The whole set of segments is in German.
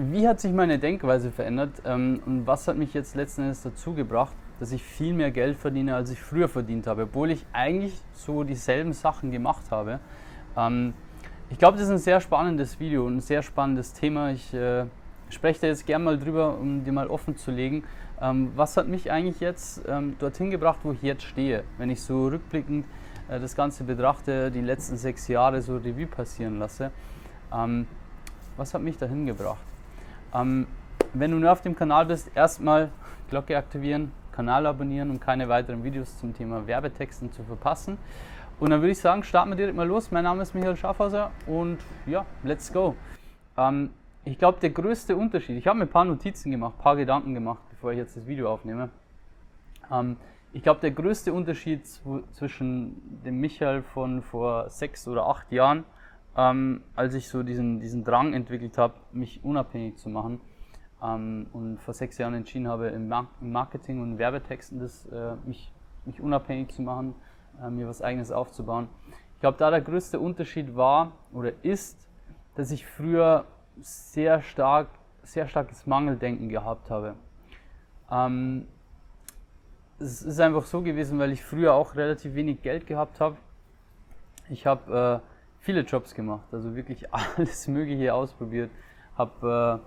wie hat sich meine Denkweise verändert ähm, und was hat mich jetzt letzten Endes dazu gebracht, dass ich viel mehr Geld verdiene, als ich früher verdient habe, obwohl ich eigentlich so dieselben Sachen gemacht habe. Ähm, ich glaube, das ist ein sehr spannendes Video und ein sehr spannendes Thema. Ich äh, spreche da jetzt gerne mal drüber, um dir mal offen zu legen. Ähm, was hat mich eigentlich jetzt ähm, dorthin gebracht, wo ich jetzt stehe? Wenn ich so rückblickend äh, das Ganze betrachte, die letzten sechs Jahre so Revue passieren lasse. Ähm, was hat mich dahin gebracht? Ähm, wenn du nur auf dem Kanal bist, erstmal Glocke aktivieren, Kanal abonnieren, um keine weiteren Videos zum Thema Werbetexten zu verpassen. Und dann würde ich sagen, starten wir direkt mal los. Mein Name ist Michael Schaffhauser und ja, let's go. Ähm, ich glaube, der größte Unterschied, ich habe mir ein paar Notizen gemacht, ein paar Gedanken gemacht, bevor ich jetzt das Video aufnehme. Ähm, ich glaube, der größte Unterschied zwischen dem Michael von vor sechs oder acht Jahren, ähm, als ich so diesen, diesen Drang entwickelt habe, mich unabhängig zu machen ähm, und vor sechs Jahren entschieden habe, im, Marketing und Werbetexten das, äh, mich, mich unabhängig zu machen, äh, mir was eigenes aufzubauen. Ich glaube, da der größte Unterschied war oder ist, dass ich früher sehr stark, sehr starkes Mangeldenken gehabt habe. Ähm, es ist einfach so gewesen, weil ich früher auch relativ wenig Geld gehabt habe. Ich habe äh, viele Jobs gemacht, also wirklich alles Mögliche ausprobiert. Habe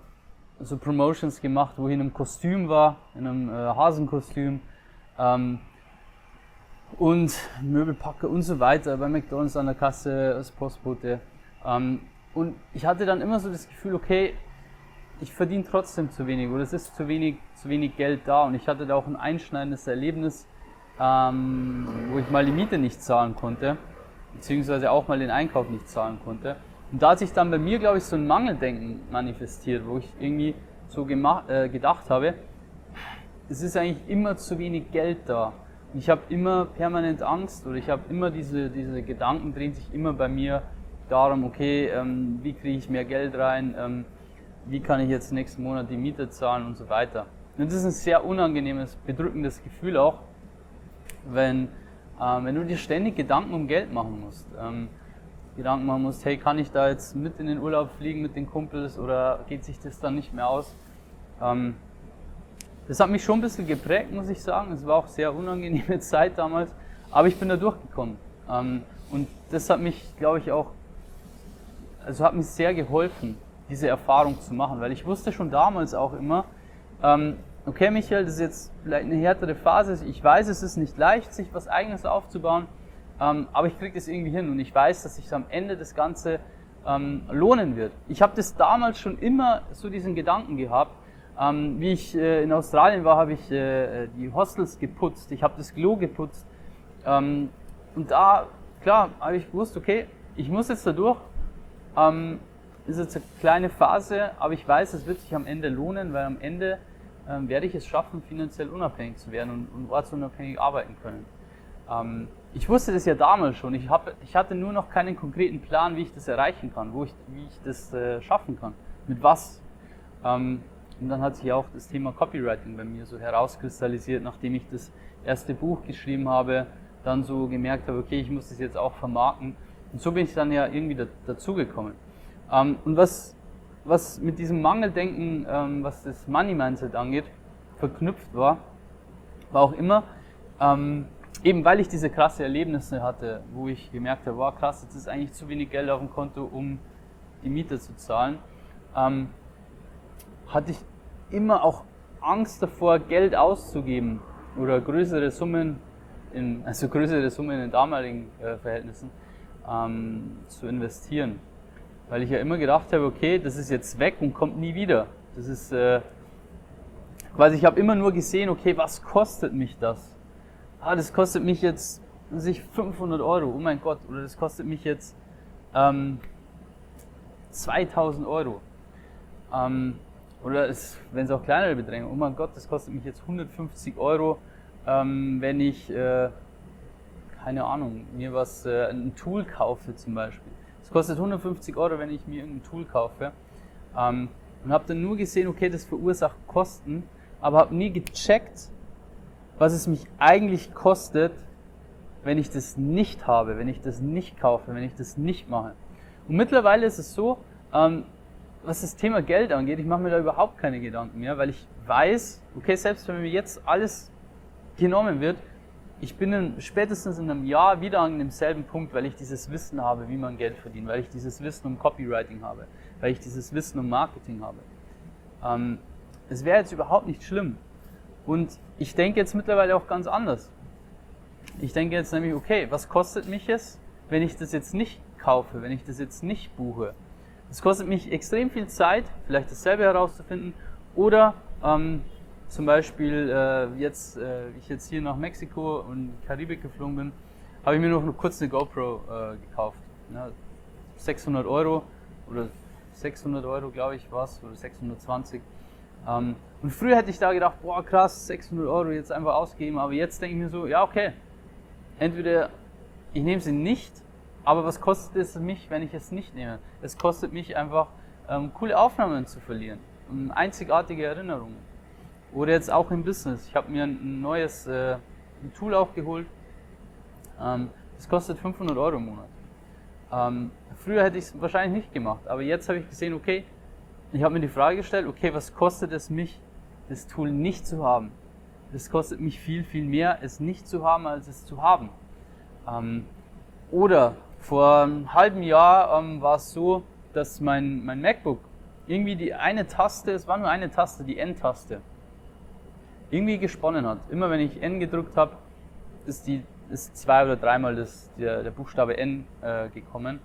äh, so Promotions gemacht, wo ich in einem Kostüm war, in einem äh, Hasenkostüm. Ähm, und Möbelpacker und so weiter, bei McDonalds an der Kasse als Postbote. Ähm, und ich hatte dann immer so das Gefühl, okay, ich verdiene trotzdem zu wenig oder es ist zu wenig, zu wenig Geld da. Und ich hatte da auch ein einschneidendes Erlebnis, ähm, wo ich mal die Miete nicht zahlen konnte, beziehungsweise auch mal den Einkauf nicht zahlen konnte. Und da hat sich dann bei mir, glaube ich, so ein Mangeldenken manifestiert, wo ich irgendwie so gemacht, äh, gedacht habe, es ist eigentlich immer zu wenig Geld da ich habe immer permanent Angst oder ich habe immer diese, diese Gedanken drehen sich immer bei mir darum, okay, ähm, wie kriege ich mehr Geld rein, ähm, wie kann ich jetzt nächsten Monat die Miete zahlen und so weiter. Und das ist ein sehr unangenehmes, bedrückendes Gefühl auch, wenn, ähm, wenn du dir ständig Gedanken um Geld machen musst. Ähm, Gedanken machen musst, hey, kann ich da jetzt mit in den Urlaub fliegen mit den Kumpels oder geht sich das dann nicht mehr aus? Ähm, das hat mich schon ein bisschen geprägt, muss ich sagen. Es war auch sehr unangenehme Zeit damals, aber ich bin da durchgekommen. Ähm, und das hat mich, glaube ich, auch, also hat mir sehr geholfen, diese Erfahrung zu machen, weil ich wusste schon damals auch immer, ähm, okay Michael, das ist jetzt vielleicht eine härtere Phase, ich weiß, es ist nicht leicht, sich was eigenes aufzubauen, ähm, aber ich kriege das irgendwie hin und ich weiß, dass sich am Ende das Ganze lohnen wird. Ich habe das damals schon immer so diesen Gedanken gehabt, ähm, wie ich äh, in Australien war, habe ich äh, die Hostels geputzt, ich habe das Klo geputzt. Ähm, und da, klar, habe ich gewusst, okay, ich muss jetzt da durch. Ähm, ist jetzt eine kleine Phase, aber ich weiß, es wird sich am Ende lohnen, weil am Ende ähm, werde ich es schaffen, finanziell unabhängig zu werden und, und ortsunabhängig arbeiten können. Ähm, ich wusste das ja damals schon. Ich, hab, ich hatte nur noch keinen konkreten Plan, wie ich das erreichen kann, wo ich, wie ich das äh, schaffen kann. Mit was. Ähm, und dann hat sich auch das Thema Copywriting bei mir so herauskristallisiert, nachdem ich das erste Buch geschrieben habe, dann so gemerkt habe, okay, ich muss das jetzt auch vermarkten. Und so bin ich dann ja irgendwie da, dazugekommen. Ähm, und was, was mit diesem Mangeldenken, ähm, was das Money Mindset angeht, verknüpft war, war auch immer, ähm, eben weil ich diese krasse Erlebnisse hatte, wo ich gemerkt habe, wow krass, jetzt ist eigentlich zu wenig Geld auf dem Konto, um die Miete zu zahlen. Ähm, hatte ich immer auch Angst davor, Geld auszugeben oder größere Summen, in, also größere Summen in damaligen äh, Verhältnissen ähm, zu investieren. Weil ich ja immer gedacht habe, okay, das ist jetzt weg und kommt nie wieder. Das ist äh, quasi, ich habe immer nur gesehen, okay, was kostet mich das? Ah, das kostet mich jetzt sich 500 Euro, oh mein Gott, oder das kostet mich jetzt ähm, 2000 Euro. Ähm, oder wenn es auch kleinere Beträge, oh mein Gott, das kostet mich jetzt 150 Euro, ähm, wenn ich, äh, keine Ahnung, mir was, äh, ein Tool kaufe zum Beispiel. Es kostet 150 Euro, wenn ich mir irgendein Tool kaufe. Ähm, und habe dann nur gesehen, okay, das verursacht Kosten, aber habe nie gecheckt, was es mich eigentlich kostet, wenn ich das nicht habe, wenn ich das nicht kaufe, wenn ich das nicht mache. Und mittlerweile ist es so, ähm, was das Thema Geld angeht, ich mache mir da überhaupt keine Gedanken mehr, weil ich weiß, okay, selbst wenn mir jetzt alles genommen wird, ich bin in, spätestens in einem Jahr wieder an demselben Punkt, weil ich dieses Wissen habe, wie man Geld verdient, weil ich dieses Wissen um Copywriting habe, weil ich dieses Wissen um Marketing habe. Ähm, es wäre jetzt überhaupt nicht schlimm. Und ich denke jetzt mittlerweile auch ganz anders. Ich denke jetzt nämlich, okay, was kostet mich es, wenn ich das jetzt nicht kaufe, wenn ich das jetzt nicht buche? Es kostet mich extrem viel Zeit, vielleicht dasselbe herauszufinden oder ähm, zum Beispiel äh, jetzt, äh, ich jetzt hier nach Mexiko und Karibik geflogen bin, habe ich mir noch kurz eine GoPro äh, gekauft. Ja, 600 Euro oder 600 Euro, glaube ich, was oder 620. Ähm, und früher hätte ich da gedacht, boah krass, 600 Euro jetzt einfach ausgeben, aber jetzt denke ich mir so, ja okay, entweder ich nehme sie nicht, aber was kostet es mich, wenn ich es nicht nehme? Es kostet mich einfach ähm, coole Aufnahmen zu verlieren, einzigartige Erinnerungen. Oder jetzt auch im Business. Ich habe mir ein neues äh, ein Tool aufgeholt. Ähm, das kostet 500 Euro im Monat. Ähm, früher hätte ich es wahrscheinlich nicht gemacht, aber jetzt habe ich gesehen, okay, ich habe mir die Frage gestellt, okay, was kostet es mich, das Tool nicht zu haben? Es kostet mich viel, viel mehr, es nicht zu haben, als es zu haben. Ähm, oder vor einem halben Jahr ähm, war es so, dass mein, mein MacBook irgendwie die eine Taste, es war nur eine Taste, die N-Taste, irgendwie gesponnen hat. Immer wenn ich N gedrückt habe, ist, die, ist zwei oder dreimal das, der, der Buchstabe N äh, gekommen.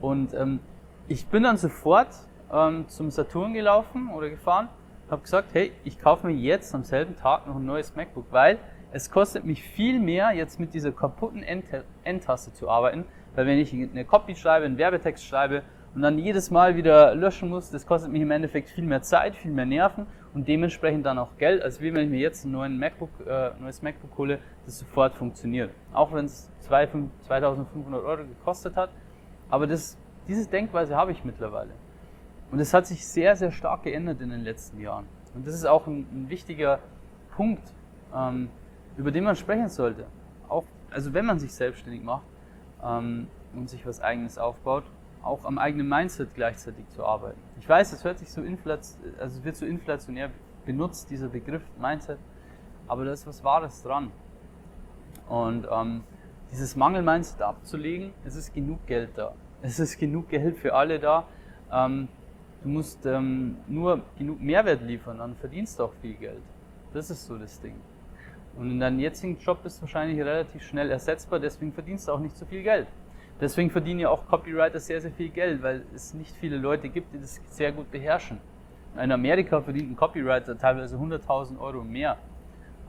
Und ähm, ich bin dann sofort ähm, zum Saturn gelaufen oder gefahren, habe gesagt, hey, ich kaufe mir jetzt am selben Tag noch ein neues MacBook, weil es kostet mich viel mehr, jetzt mit dieser kaputten N-Taste zu arbeiten, weil wenn ich eine Copy schreibe, einen Werbetext schreibe und dann jedes Mal wieder löschen muss, das kostet mich im Endeffekt viel mehr Zeit, viel mehr Nerven und dementsprechend dann auch Geld, als wie wenn ich mir jetzt ein neuen MacBook, äh, neues MacBook hole, das sofort funktioniert. Auch wenn es 2500 Euro gekostet hat, aber das, diese Denkweise habe ich mittlerweile. Und es hat sich sehr, sehr stark geändert in den letzten Jahren. Und das ist auch ein, ein wichtiger Punkt, ähm, über den man sprechen sollte. Auch, also wenn man sich selbstständig macht ähm, und sich was Eigenes aufbaut, auch am eigenen Mindset gleichzeitig zu arbeiten. Ich weiß, es hört sich so inflationär, also wird so inflationär benutzt, dieser Begriff Mindset, aber da ist was Wahres dran. Und ähm, dieses Mangel-Mindset abzulegen, es ist genug Geld da. Es ist genug Geld für alle da. Ähm, du musst ähm, nur genug Mehrwert liefern, dann verdienst du auch viel Geld. Das ist so das Ding. Und in deinem jetzigen Job bist du wahrscheinlich relativ schnell ersetzbar, deswegen verdienst du auch nicht so viel Geld. Deswegen verdienen ja auch Copywriter sehr, sehr viel Geld, weil es nicht viele Leute gibt, die das sehr gut beherrschen. In Amerika verdient ein Copywriter teilweise 100.000 Euro mehr.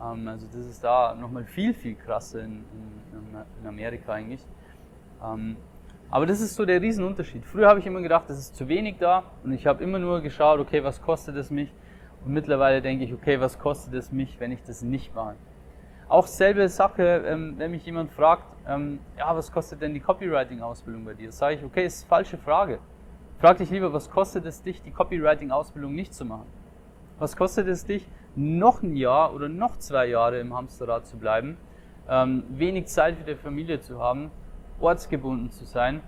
Ähm, also das ist da nochmal viel, viel krasser in, in, in Amerika eigentlich. Ähm, aber das ist so der Riesenunterschied. Früher habe ich immer gedacht, das ist zu wenig da und ich habe immer nur geschaut, okay, was kostet es mich? Und mittlerweile denke ich, okay, was kostet es mich, wenn ich das nicht mache? Auch selbe Sache, ähm, wenn mich jemand fragt, ähm, ja, was kostet denn die Copywriting-Ausbildung bei dir? Sage ich, okay, ist falsche Frage. Frag dich lieber, was kostet es dich, die Copywriting-Ausbildung nicht zu machen? Was kostet es dich, noch ein Jahr oder noch zwei Jahre im Hamsterrad zu bleiben, ähm, wenig Zeit für die Familie zu haben, ortsgebunden zu sein,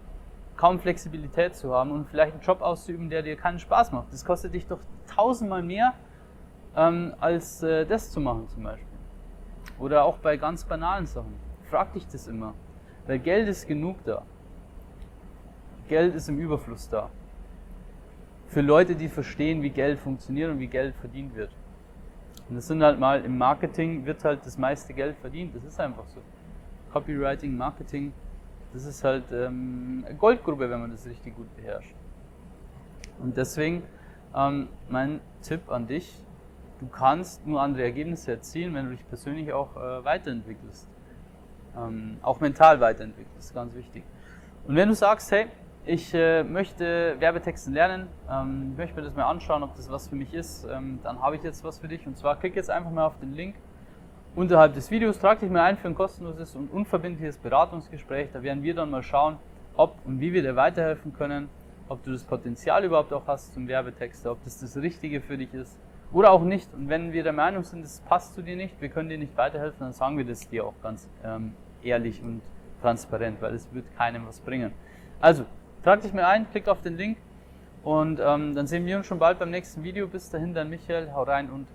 kaum Flexibilität zu haben und vielleicht einen Job auszuüben, der dir keinen Spaß macht? Das kostet dich doch tausendmal mehr, ähm, als äh, das zu machen zum Beispiel. Oder auch bei ganz banalen Sachen. Frag dich das immer. Weil Geld ist genug da. Geld ist im Überfluss da. Für Leute, die verstehen, wie Geld funktioniert und wie Geld verdient wird. Und das sind halt mal im Marketing wird halt das meiste Geld verdient. Das ist einfach so. Copywriting, Marketing, das ist halt ähm, eine Goldgrube, wenn man das richtig gut beherrscht. Und deswegen ähm, mein Tipp an dich, du kannst nur andere Ergebnisse erzielen, wenn du dich persönlich auch äh, weiterentwickelst. Ähm, auch mental weiterentwickelst, ganz wichtig. Und wenn du sagst, hey, ich äh, möchte Werbetexten lernen, ähm, möchte mir das mal anschauen, ob das was für mich ist, ähm, dann habe ich jetzt was für dich. Und zwar klick jetzt einfach mal auf den Link unterhalb des Videos, trag dich mal ein für ein kostenloses und unverbindliches Beratungsgespräch. Da werden wir dann mal schauen, ob und wie wir dir weiterhelfen können, ob du das Potenzial überhaupt auch hast zum Werbetexter, ob das das Richtige für dich ist oder auch nicht. Und wenn wir der Meinung sind, es passt zu dir nicht, wir können dir nicht weiterhelfen, dann sagen wir das dir auch ganz ähm, ehrlich und transparent, weil es wird keinem was bringen. Also, trag dich mal ein, klick auf den Link Und ähm, dann sehen wir uns schon bald beim nächsten Video. Bis dahin, dann Michael, hau rein und.